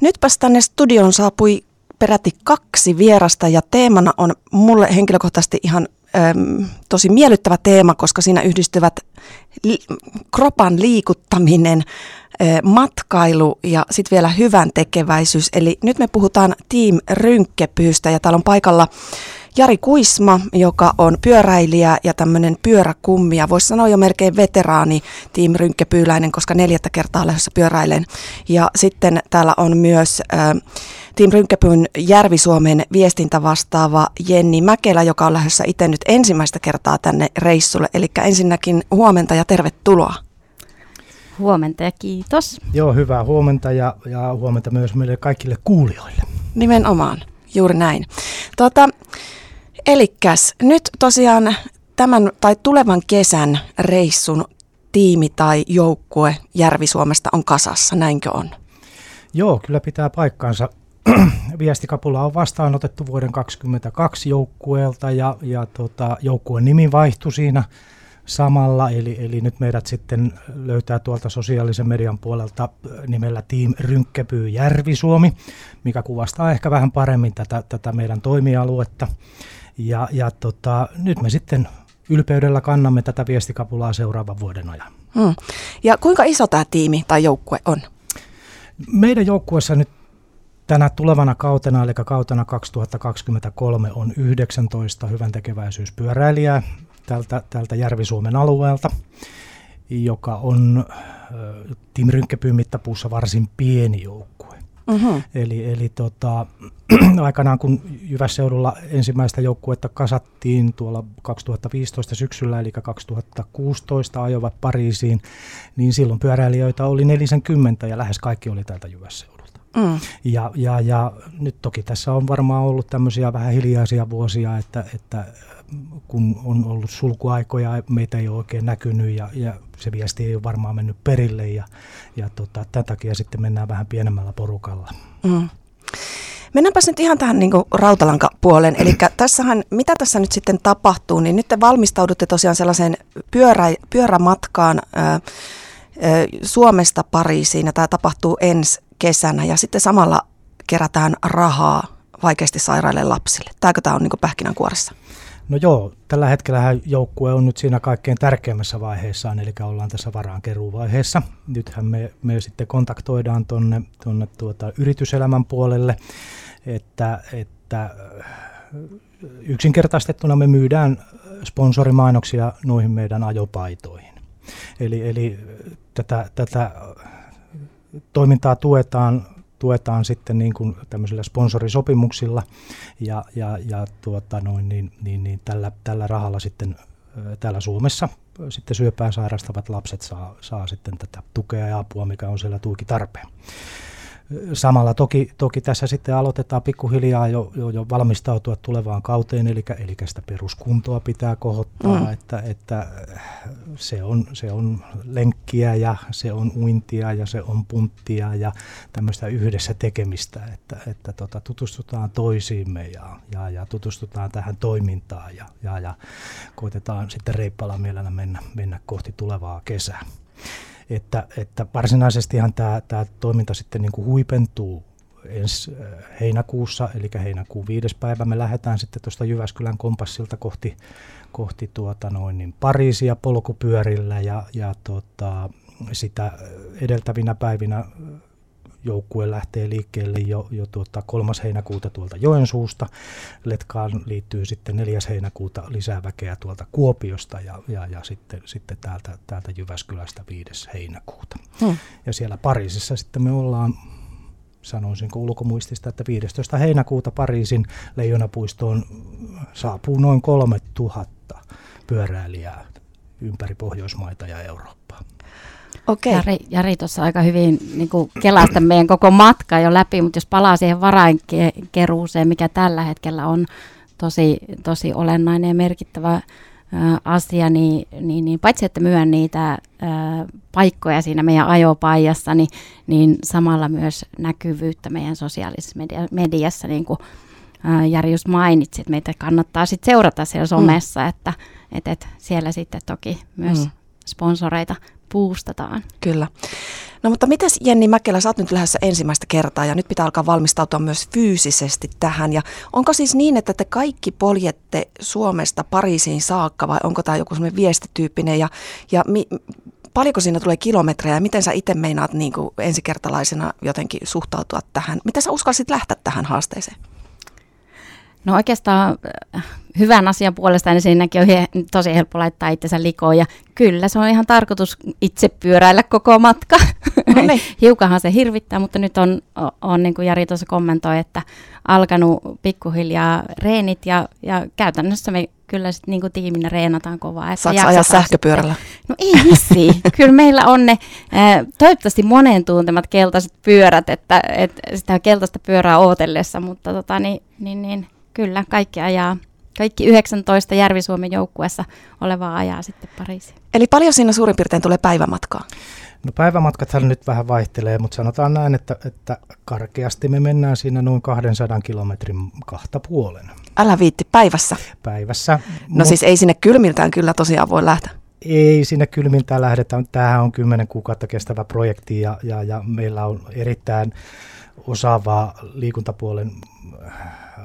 Nytpäs tänne studioon saapui peräti kaksi vierasta ja teemana on mulle henkilökohtaisesti ihan äm, tosi miellyttävä teema, koska siinä yhdistyvät li- kropan liikuttaminen, ä, matkailu ja sitten vielä hyvän tekeväisyys. Eli nyt me puhutaan Team Rynkkepyystä ja täällä on paikalla Jari Kuisma, joka on pyöräilijä ja tämmöinen pyöräkummi ja voisi sanoa jo melkein veteraani Team Rynkkepyyläinen, koska neljättä kertaa lähdössä pyöräilen. Ja sitten täällä on myös äh, Team Rynkkäpyn Järvi-Suomen viestintä vastaava Jenni Mäkelä, joka on lähdössä itse nyt ensimmäistä kertaa tänne reissulle. Eli ensinnäkin huomenta ja tervetuloa. Huomenta ja kiitos. Joo, hyvää huomenta ja, ja huomenta myös meille kaikille kuulijoille. Nimenomaan, juuri näin. Tuota, Elikkäs nyt tosiaan tämän tai tulevan kesän reissun tiimi tai joukkue Järvi-Suomesta on kasassa, näinkö on? Joo, kyllä pitää paikkaansa. Viestikapula on vastaanotettu vuoden 2022 joukkueelta ja, ja tota, joukkueen nimi vaihtui siinä samalla, eli, eli nyt meidät sitten löytää tuolta sosiaalisen median puolelta nimellä Team Rynkkepyy Järvi-Suomi, mikä kuvastaa ehkä vähän paremmin tätä, tätä meidän toimialuetta. Ja, ja tota, nyt me sitten ylpeydellä kannamme tätä viestikapulaa seuraavan vuoden ajan. Hmm. Ja kuinka iso tämä tiimi tai joukkue on? Meidän joukkueessa nyt tänä tulevana kautena, eli kautena 2023, on 19 hyvän tekeväisyyspyöräilijää tältä, tältä Järvi-Suomen alueelta, joka on äh, Tim Rynkkepyyn mittapuussa varsin pieni joukkue. Mm-hmm. Eli, eli tota, aikanaan kun Jyvässeudulla ensimmäistä joukkuetta kasattiin tuolla 2015 syksyllä, eli 2016 ajoivat Pariisiin, niin silloin pyöräilijöitä oli 40 ja lähes kaikki oli täältä Jyvässeudulta. Mm. Ja, ja, ja nyt toki tässä on varmaan ollut tämmöisiä vähän hiljaisia vuosia, että, että kun on ollut sulkuaikoja, meitä ei ole oikein näkynyt ja, ja se viesti ei ole varmaan mennyt perille ja, ja tota, tämän takia sitten mennään vähän pienemmällä porukalla. Mm. Mennäänpäs nyt ihan tähän niin rautalankapuoleen. Eli tässähän, mitä tässä nyt sitten tapahtuu, niin nyt te valmistaudutte tosiaan sellaiseen pyörä, pyörämatkaan ää, ää, Suomesta Pariisiin, ja tämä tapahtuu ensi kesänä, ja sitten samalla kerätään rahaa vaikeasti sairaille lapsille. Tämäkö tämä on niin pähkinänkuoressa? No joo, tällä hetkellä joukkue on nyt siinä kaikkein tärkeimmässä vaiheessaan, eli ollaan tässä varaankeruuvaiheessa. Nythän me, me sitten kontaktoidaan tuonne tonne tuota yrityselämän puolelle, että, että yksinkertaistettuna me myydään sponsorimainoksia noihin meidän ajopaitoihin. Eli, eli tätä, tätä toimintaa tuetaan tuetaan sitten niin kuin tämmöisillä sponsorisopimuksilla ja, ja, ja tuota noin, niin, niin, niin tällä, tällä rahalla sitten täällä Suomessa sitten syöpään sairastavat lapset saa, saa sitten tätä tukea ja apua, mikä on siellä tuiki tarpeen samalla toki, toki tässä sitten aloitetaan pikkuhiljaa jo, jo, jo valmistautua tulevaan kauteen, eli, eli sitä peruskuntoa pitää kohottaa, mm. että, että se, on, se on lenkkiä ja se on uintia ja se on punttia ja tämmöistä yhdessä tekemistä, että, että tota, tutustutaan toisiimme ja, ja, ja tutustutaan tähän toimintaan ja, ja, ja koitetaan sitten reippalla mielellä mennä, mennä kohti tulevaa kesää että, että varsinaisestihan tämä, tämä toiminta sitten niin kuin huipentuu ensi äh, heinäkuussa, eli heinäkuun viides päivä. Me lähdetään sitten tuosta Jyväskylän kompassilta kohti, kohti tuota noin, niin Pariisia polkupyörillä ja, ja tota, sitä edeltävinä päivinä joukkue lähtee liikkeelle jo, jo tuota kolmas heinäkuuta tuolta Joensuusta. Letkaan liittyy sitten neljäs heinäkuuta lisää väkeä tuolta Kuopiosta ja, ja, ja sitten, sitten täältä, täältä Jyväskylästä viides heinäkuuta. Hmm. Ja siellä Pariisissa sitten me ollaan sanoisinko ulkomuistista, että 15. heinäkuuta Pariisin leijonapuistoon saapuu noin 3000 pyöräilijää ympäri Pohjoismaita ja Eurooppaa. Okay. Jari, Jari tuossa aika hyvin niin kelasta meidän koko matka jo läpi, mutta jos palaa siihen varainkeruuseen, mikä tällä hetkellä on tosi, tosi olennainen ja merkittävä asia, niin, niin, niin paitsi että myön niitä paikkoja siinä meidän ajopaijassa, niin, niin samalla myös näkyvyyttä meidän sosiaalisessa media, mediassa, niin kuin ä, Jari just mainitsi, että meitä kannattaa sitten seurata siellä mm. somessa, mm. että et, et siellä sitten toki myös mm. sponsoreita puustataan. Kyllä. No mutta miten Jenni Mäkelä, sä oot nyt lähdössä ensimmäistä kertaa ja nyt pitää alkaa valmistautua myös fyysisesti tähän. Ja onko siis niin, että te kaikki poljette Suomesta Pariisiin saakka vai onko tämä joku semmoinen viestityyppinen ja, ja mi, paljonko siinä tulee kilometrejä ja miten sä itse meinaat niin kuin ensikertalaisena jotenkin suhtautua tähän? Miten sä uskalsit lähteä tähän haasteeseen? No oikeastaan äh, hyvän asian puolesta, niin siinäkin on tosi helppo laittaa itsensä likoon. Ja kyllä, se on ihan tarkoitus itse pyöräillä koko matka. No niin. Hiukanhan se hirvittää, mutta nyt on, on niin kuin Jari tuossa kommentoi, että alkanut pikkuhiljaa reenit ja, ja käytännössä me kyllä sitten niin tiiminä reenataan kovaa. Saatko ajaa sähköpyörällä? No ei vissi. kyllä meillä on ne äh, toivottavasti monen tuntemat keltaiset pyörät, että, että sitä keltaista pyörää ootellessa, mutta tota, niin, niin, niin Kyllä, kaikki ajaa. Kaikki 19 Järvi-Suomen joukkueessa olevaa ajaa sitten Pariisiin. Eli paljon siinä suurin piirtein tulee päivämatkaa? No päivämatkathan nyt vähän vaihtelee, mutta sanotaan näin, että, että karkeasti me mennään siinä noin 200 kilometrin kahta puolen. Älä viitti päivässä? Päivässä. No mut, siis ei sinne kylmiltään kyllä tosiaan voi lähteä. Ei sinne kylmiltään lähdetä. Tämähän on 10 kuukautta kestävä projekti ja, ja, ja meillä on erittäin osaavaa liikuntapuolen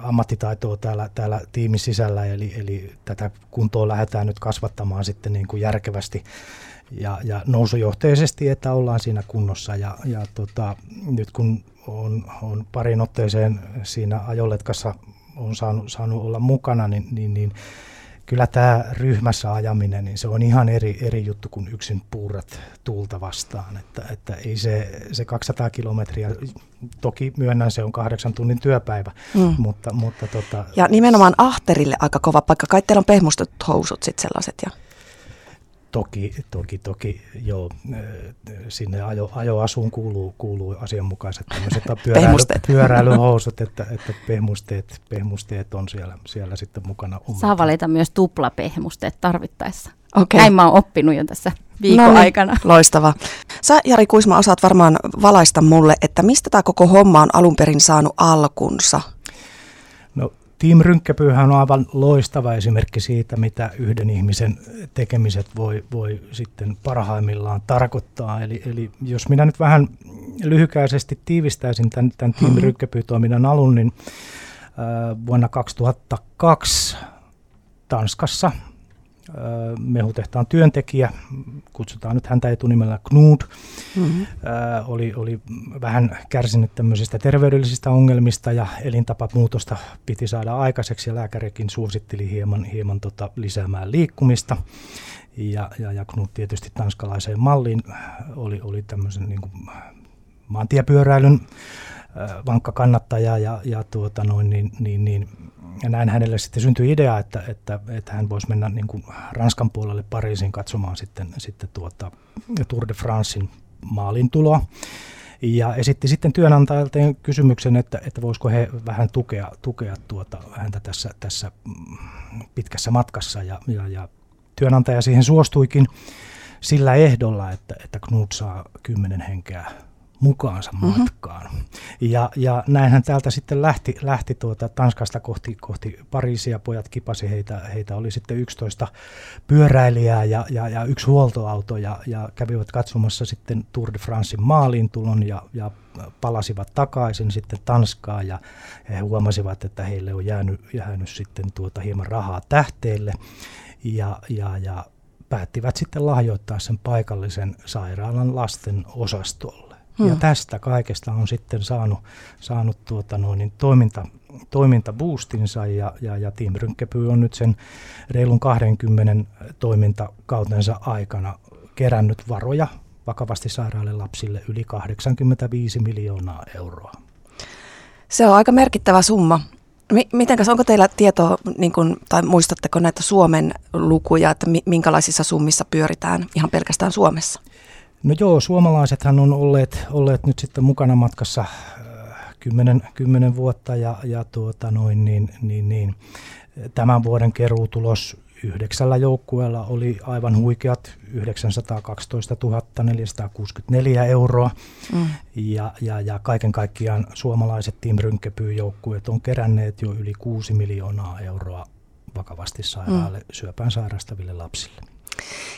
ammattitaitoa täällä, täällä tiimin sisällä, eli, eli tätä kuntoa lähdetään nyt kasvattamaan sitten niin kuin järkevästi ja, ja nousujohteisesti, että ollaan siinä kunnossa. Ja, ja tota, nyt kun on, on parin otteeseen siinä ajoletkassa on saanut, saanut olla mukana, niin, niin, niin kyllä tämä ryhmässä ajaminen, niin se on ihan eri, eri juttu kuin yksin puurat tuulta vastaan. Että, että ei se, se 200 kilometriä, toki myönnän se on kahdeksan tunnin työpäivä, mm. mutta, mutta tota, Ja nimenomaan ahterille aika kova paikka, kai teillä on pehmustetut housut sitten sellaiset ja Toki, toki, toki, joo, sinne ajo, ajoasuun kuuluu, kuuluu asianmukaiset pyöräily, pyöräilyhousut, että, että pehmusteet, pehmusteet on siellä, siellä sitten mukana. Ummat. Saa valita myös tuplapehmusteet tarvittaessa. Okay. Näin mä oon oppinut jo tässä viikon no niin, aikana. Loistava. Sä Jari Kuisma osaat varmaan valaista mulle, että mistä tämä koko homma on alun perin saanut alkunsa? Team Rynkkäpyyhän on aivan loistava esimerkki siitä, mitä yhden ihmisen tekemiset voi, voi sitten parhaimmillaan tarkoittaa. Eli, eli jos minä nyt vähän lyhykäisesti tiivistäisin tämän, tämän Team mm-hmm. Rynkkäpyy-toiminnan alun, niin äh, vuonna 2002 Tanskassa mehutehtaan työntekijä, kutsutaan nyt häntä etunimellä Knud, mm-hmm. oli, oli vähän kärsinyt tämmöisistä terveydellisistä ongelmista ja elintapamuutosta piti saada aikaiseksi ja lääkärikin suositteli hieman, hieman tota lisäämään liikkumista. Ja, ja, ja Knud tietysti tanskalaiseen malliin oli, oli tämmöisen niin kuin maantiepyöräilyn vankka kannattaja ja, ja tuota noin, niin, niin, niin ja näin hänelle sitten syntyi idea, että, että, että hän voisi mennä niin kuin Ranskan puolelle Pariisiin katsomaan sitten, sitten tuota Tour de Francein maalintuloa. Ja esitti sitten työnantajalta kysymyksen, että, että voisiko he vähän tukea, tukea tuota häntä tässä, tässä pitkässä matkassa. Ja, ja, ja työnantaja siihen suostuikin sillä ehdolla, että, että Knut saa kymmenen henkeä mukaansa mm-hmm. Ja, ja näinhän täältä sitten lähti, lähti tuota Tanskasta kohti, kohti Pariisia, pojat kipasi heitä, heitä oli sitten 11 pyöräilijää ja, ja, ja yksi huoltoauto ja, ja kävivät katsomassa sitten Tour de Francein maaliintulon ja, ja palasivat takaisin sitten Tanskaan ja he huomasivat, että heille on jäänyt, jäänyt sitten tuota hieman rahaa tähteelle ja, ja, ja päättivät sitten lahjoittaa sen paikallisen sairaalan lasten osastolle. Hmm. Ja tästä kaikesta on sitten saanut, saanut tuota noin, niin toiminta, toimintaboostinsa ja, ja, ja Team Rynkkepy on nyt sen reilun 20 toimintakautensa aikana kerännyt varoja vakavasti sairaalle lapsille yli 85 miljoonaa euroa. Se on aika merkittävä summa. Mitenkäs, onko teillä tietoa, niin kun, tai muistatteko näitä Suomen lukuja, että minkälaisissa summissa pyöritään ihan pelkästään Suomessa? No joo, suomalaisethan on olleet, olleet nyt sitten mukana matkassa äh, kymmenen, kymmenen vuotta ja, ja tuota noin, niin, niin, niin, tämän vuoden keruutulos yhdeksällä joukkueella oli aivan huikeat 912 464 euroa. Mm. Ja, ja, ja kaiken kaikkiaan suomalaiset Team Rynkkepyy-joukkueet on keränneet jo yli 6 miljoonaa euroa vakavasti sairaalle mm. syöpään sairastaville lapsille.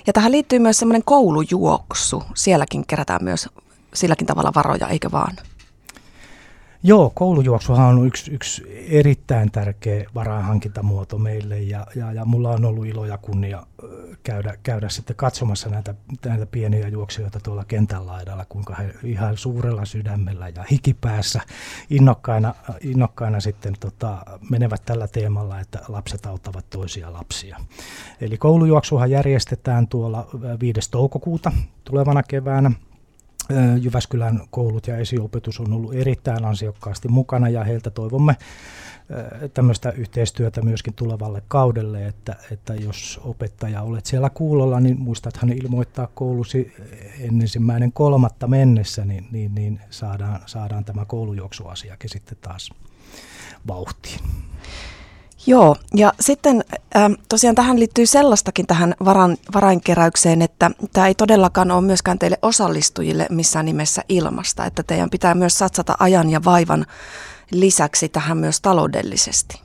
Ja tähän liittyy myös semmoinen koulujuoksu. Sielläkin kerätään myös silläkin tavalla varoja, eikö vaan? Joo, koulujuoksuhan on yksi, yksi erittäin tärkeä varainhankintamuoto meille ja, ja, ja mulla on ollut ilo ja kunnia käydä, käydä sitten katsomassa näitä, näitä pieniä juoksijoita tuolla kentän laidalla, kuinka he ihan suurella sydämellä ja hikipäässä innokkaina, innokkaina sitten tota, menevät tällä teemalla, että lapset auttavat toisia lapsia. Eli koulujuoksuhan järjestetään tuolla 5. toukokuuta tulevana keväänä Jyväskylän koulut ja esiopetus on ollut erittäin ansiokkaasti mukana ja heiltä toivomme tämmöistä yhteistyötä myöskin tulevalle kaudelle, että, että jos opettaja olet siellä kuulolla, niin muistathan ilmoittaa koulusi ensimmäinen kolmatta mennessä, niin, niin, niin saadaan, saadaan tämä koulujuoksuasiakin sitten taas vauhtiin. Joo, ja sitten ähm, tosiaan tähän liittyy sellaistakin tähän varan, varainkeräykseen, että tämä ei todellakaan ole myöskään teille osallistujille missään nimessä ilmasta, että teidän pitää myös satsata ajan ja vaivan lisäksi tähän myös taloudellisesti.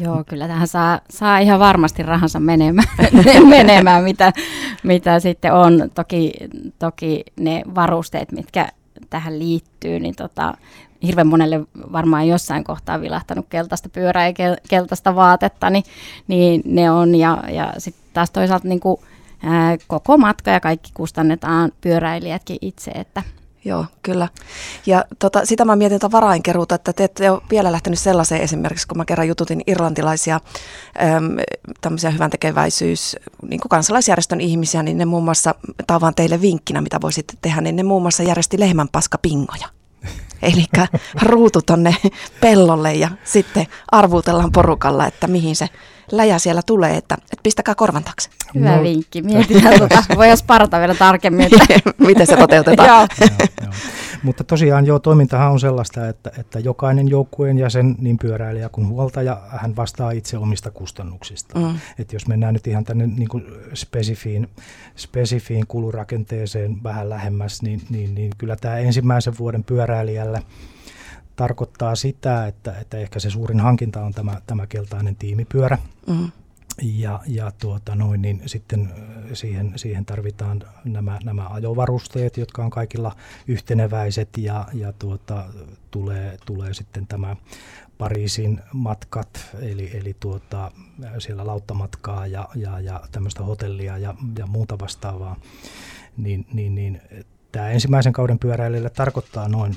Joo, kyllä tähän saa, saa ihan varmasti rahansa menemään, menemään mitä, mitä sitten on. Toki, toki ne varusteet, mitkä tähän liittyy, niin tota, hirveän monelle varmaan jossain kohtaa vilahtanut keltaista pyörää ja keltaista vaatetta, niin, niin ne on. Ja, ja sitten taas toisaalta niin kuin, ää, koko matka ja kaikki kustannetaan pyöräilijätkin itse, että Joo, kyllä. Ja tota, sitä mä mietin tuota varainkeruuta, että te ette ole vielä lähtenyt sellaiseen esimerkiksi, kun mä kerran jututin irlantilaisia äm, tämmöisiä hyvän tekeväisyys, niin kuin kansalaisjärjestön ihmisiä, niin ne muun muassa, tämä on vaan teille vinkkinä, mitä voisitte tehdä, niin ne muun muassa järjesti lehmänpaskapingoja. Eli ruutu tonne pellolle ja sitten arvuutellaan porukalla, että mihin se läjä siellä tulee, että, että pistäkää korvan taakse. Hyvä no. vinkki, mietitään tuota. Voi jos parata vielä tarkemmin. Että... Miten se toteutetaan. joo. joo, joo. Mutta tosiaan joo, toimintahan on sellaista, että, että jokainen joukkueen jäsen, niin pyöräilijä kuin huoltaja, hän vastaa itse omista kustannuksista. Mm. Et jos mennään nyt ihan tänne niin kuin spesifiin, spesifiin kulurakenteeseen vähän lähemmäs, niin, niin, niin kyllä tämä ensimmäisen vuoden pyöräilijällä tarkoittaa sitä, että, että ehkä se suurin hankinta on tämä, tämä keltainen tiimipyörä. Mm. Ja, ja tuota noin, niin sitten siihen, siihen tarvitaan nämä, nämä ajovarusteet, jotka on kaikilla yhteneväiset ja, ja tuota, tulee, tulee sitten tämä Pariisin matkat, eli, eli tuota, siellä lauttamatkaa ja, ja, ja tämmöistä hotellia ja, ja muuta vastaavaa, niin, niin, niin tämä ensimmäisen kauden pyöräilijälle tarkoittaa noin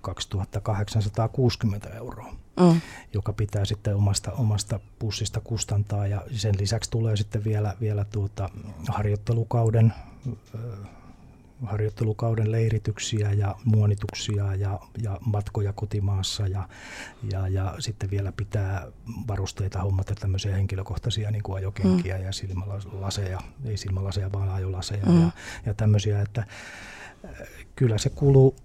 2860 euroa, mm. joka pitää sitten omasta, omasta pussista kustantaa ja sen lisäksi tulee sitten vielä, vielä tuota harjoittelukauden harjoittelukauden leirityksiä ja muonituksia ja, ja matkoja kotimaassa ja, ja, ja sitten vielä pitää varusteita hommata tämmöisiä henkilökohtaisia niin kuin ajokenkiä mm. ja silmälaseja, ei silmälaseja vaan ajolaseja mm. ja, ja tämmöisiä, että kyllä se kuluu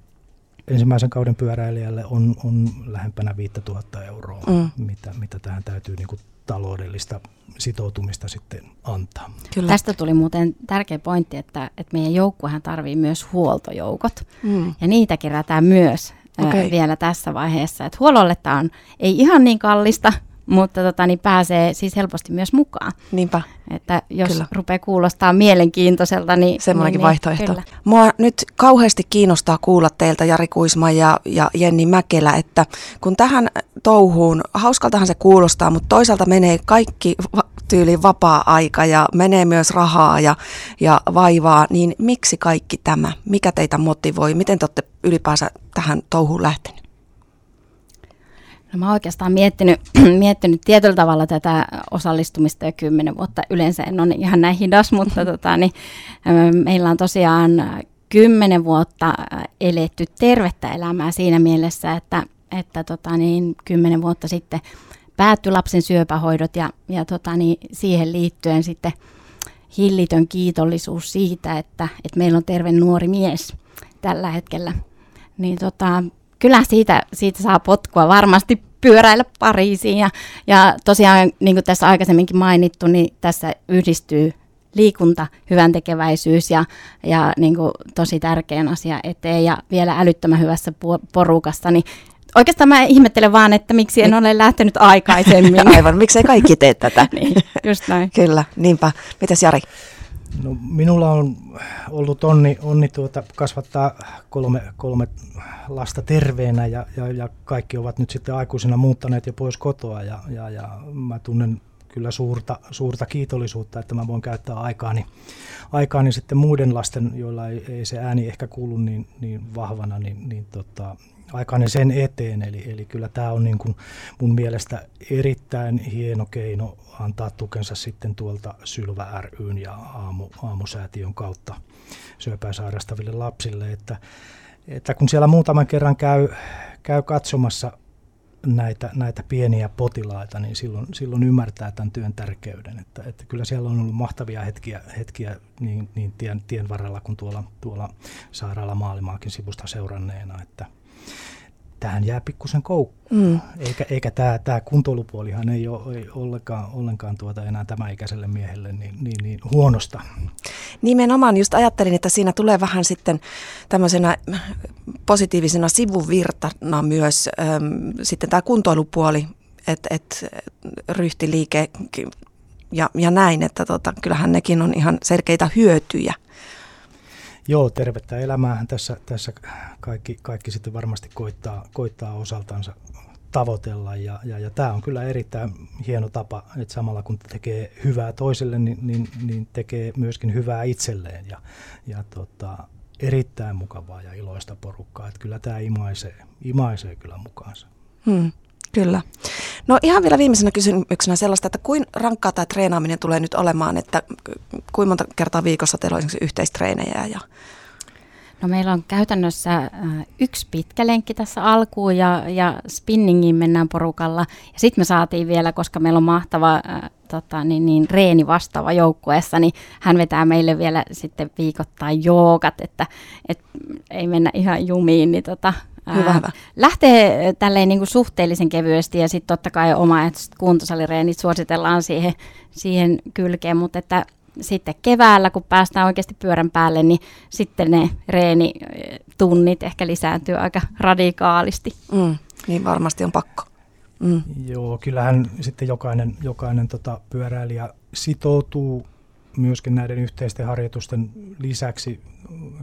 ensimmäisen kauden pyöräilijälle on, on lähempänä 5000 euroa, mm. mitä, mitä tähän täytyy niin kuin taloudellista sitoutumista sitten antaa. Kyllä. Tästä tuli muuten tärkeä pointti, että, että meidän joukkuehan tarvii myös huoltojoukot. Mm. Ja niitä kerätään myös okay. ää, vielä tässä vaiheessa. Että huollolle tämä on ei ihan niin kallista, mutta tota, niin pääsee siis helposti myös mukaan. Niinpä. Että jos kyllä. rupeaa kuulostaa mielenkiintoiselta, niin... Semmoinenkin niin, vaihtoehto. Kyllä. Mua nyt kauheasti kiinnostaa kuulla teiltä Jari Kuisma ja, ja Jenni Mäkelä, että kun tähän touhuun, hauskaltahan se kuulostaa, mutta toisaalta menee kaikki tyyli vapaa-aika ja menee myös rahaa ja, ja vaivaa, niin miksi kaikki tämä? Mikä teitä motivoi? Miten te olette ylipäänsä tähän touhuun lähtenyt? No mä oon oikeastaan miettinyt, miettinyt tietyllä tavalla tätä osallistumista jo kymmenen vuotta. Yleensä en ole ihan näin hidas, mutta tota, niin, meillä on tosiaan kymmenen vuotta eletty tervettä elämää siinä mielessä, että, että tota, niin, kymmenen vuotta sitten päättyi lapsen syöpähoidot ja, ja tota, niin, siihen liittyen sitten hillitön kiitollisuus siitä, että, että meillä on terve nuori mies tällä hetkellä. Niin tota, kyllä siitä, siitä saa potkua varmasti pyöräillä Pariisiin. Ja, ja tosiaan, niin kuin tässä aikaisemminkin mainittu, niin tässä yhdistyy liikunta, hyvän tekeväisyys ja, ja niin kuin tosi tärkeän asia eteen ja vielä älyttömän hyvässä porukassa, niin Oikeastaan mä ihmettelen vaan, että miksi en ole lähtenyt aikaisemmin. Aivan, miksei kaikki tee tätä. niin, just näin. Kyllä, niinpä. Mitäs Jari? No, minulla on ollut onni, onni tuota, kasvattaa kolme, kolme lasta terveenä ja, ja, ja kaikki ovat nyt sitten aikuisina muuttaneet jo pois kotoa ja, ja, ja mä tunnen kyllä suurta, suurta kiitollisuutta, että mä voin käyttää aikaani, aikaani sitten muiden lasten, joilla ei, ei se ääni ehkä kuulu niin, niin vahvana, niin, niin tota, aikainen sen eteen. Eli, eli kyllä tämä on niin kuin mun mielestä erittäin hieno keino antaa tukensa sitten tuolta Sylvä ryn ja aamu, aamusäätiön kautta syöpää sairastaville lapsille. Että, että kun siellä muutaman kerran käy, käy katsomassa näitä, näitä pieniä potilaita, niin silloin, silloin ymmärtää tämän työn tärkeyden. Että, että kyllä siellä on ollut mahtavia hetkiä, hetkiä niin, niin tien, tien varrella kuin tuolla, tuolla sairaala maailmaakin sivusta seuranneena. Että, tähän jää pikkusen koukkuun. Mm. Eikä, eikä tämä, tämä kuntoilupuolihan ei ole ei ollenkaan, ollenkaan tuota enää tämä ikäiselle miehelle niin, niin, niin huonosta. Nimenomaan just ajattelin, että siinä tulee vähän sitten tämmöisenä positiivisena sivuvirtana myös äm, sitten tämä kuntoilupuoli, että et, ryhtiliike ja, ja näin, että tota, kyllähän nekin on ihan selkeitä hyötyjä. Joo, tervettä elämää tässä, tässä kaikki, kaikki sitten varmasti koittaa, koittaa osaltansa tavoitella ja, ja, ja tämä on kyllä erittäin hieno tapa, että samalla kun tekee hyvää toiselle, niin, niin, niin tekee myöskin hyvää itselleen ja, ja tota, erittäin mukavaa ja iloista porukkaa, että kyllä tämä imaisee, imaisee kyllä mukaansa. Hmm. Kyllä. No ihan vielä viimeisenä kysymyksenä sellaista, että kuin rankkaa tämä treenaaminen tulee nyt olemaan, että kuinka monta kertaa viikossa teillä on yhteistreenejä ja No meillä on käytännössä äh, yksi pitkä lenkki tässä alkuun ja, ja spinningiin mennään porukalla. Ja sitten me saatiin vielä, koska meillä on mahtava äh, tota, niin, niin, reeni vastaava joukkueessa, niin hän vetää meille vielä sitten viikoittain joogat, että et, ei mennä ihan jumiin, niin tota, Hyvä, hyvä. Lähtee tälleen niin kuin suhteellisen kevyesti ja sitten totta kai oma kuntosalireenit suositellaan siihen, siihen kylkeen, mutta että sitten keväällä, kun päästään oikeasti pyörän päälle, niin sitten ne reenitunnit ehkä lisääntyy aika radikaalisti. Mm, niin varmasti on pakko. Mm. Joo, kyllähän sitten jokainen, jokainen tota pyöräilijä sitoutuu myöskin näiden yhteisten harjoitusten lisäksi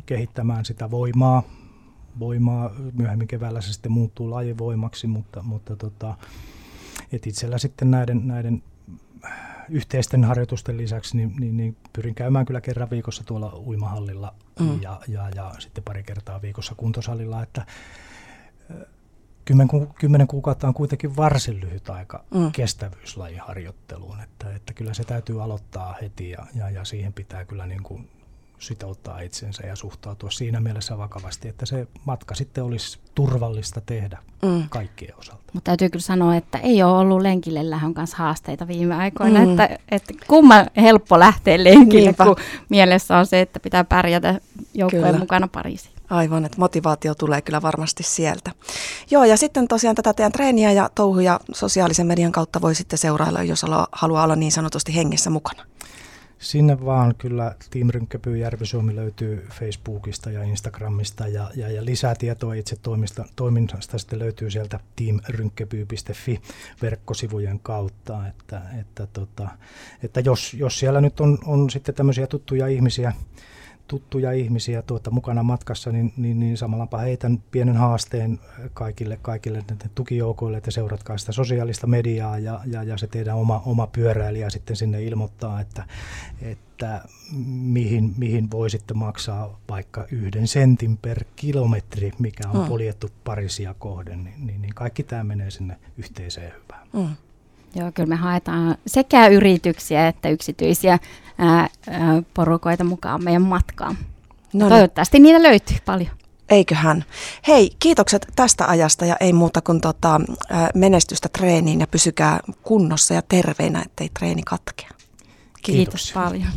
kehittämään sitä voimaa, voimaa. Myöhemmin keväällä se sitten muuttuu lajivoimaksi, mutta, mutta tota, et itsellä sitten näiden, näiden yhteisten harjoitusten lisäksi niin, niin, niin pyrin käymään kyllä kerran viikossa tuolla uimahallilla mm. ja, ja, ja sitten pari kertaa viikossa kuntosalilla, että kymmen, kymmenen kuukautta on kuitenkin varsin lyhyt aika mm. kestävyyslajiharjoitteluun, että, että kyllä se täytyy aloittaa heti ja, ja, ja siihen pitää kyllä niin kuin sitouttaa itsensä ja suhtautua siinä mielessä vakavasti, että se matka sitten olisi turvallista tehdä mm. kaikkien osalta. Mutta täytyy kyllä sanoa, että ei ole ollut lenkille lähön kanssa haasteita viime aikoina, mm. että, että kumma helppo lähteä lenkille, Niinpä. kun mielessä on se, että pitää pärjätä joukkojen mukana Pariisiin. Aivan, että motivaatio tulee kyllä varmasti sieltä. Joo, ja sitten tosiaan tätä teidän treeniä ja touhuja sosiaalisen median kautta voi sitten seurailla, jos haluaa olla niin sanotusti hengessä mukana. Sinne vaan kyllä Team Rynkkäpyy Järvi-Suomi löytyy Facebookista ja Instagramista ja, ja, ja lisää tietoa itse toimista, toiminnasta sitten löytyy sieltä teamrynkkäpyy.fi verkkosivujen kautta, että, että, tota, että jos, jos siellä nyt on, on sitten tämmöisiä tuttuja ihmisiä, tuttuja ihmisiä tuota mukana matkassa, niin, niin, niin samalla heitän pienen haasteen kaikille, kaikille tukijoukoille, että seuratkaa sitä sosiaalista mediaa ja, ja, ja se teidän oma, oma pyöräilijä sitten sinne ilmoittaa, että, että mihin, mihin voisitte maksaa vaikka yhden sentin per kilometri, mikä on mm. poljettu parisia kohden, niin, niin, niin kaikki tämä menee sinne yhteiseen hyvään. Mm. Joo, kyllä me haetaan sekä yrityksiä että yksityisiä ää, ää, porukoita mukaan meidän matkaan. No Toivottavasti niitä löytyy paljon. Eiköhän. Hei, kiitokset tästä ajasta ja ei muuta kuin tota, menestystä treeniin ja pysykää kunnossa ja terveinä, ettei treeni katkea. Kiitos, Kiitos paljon.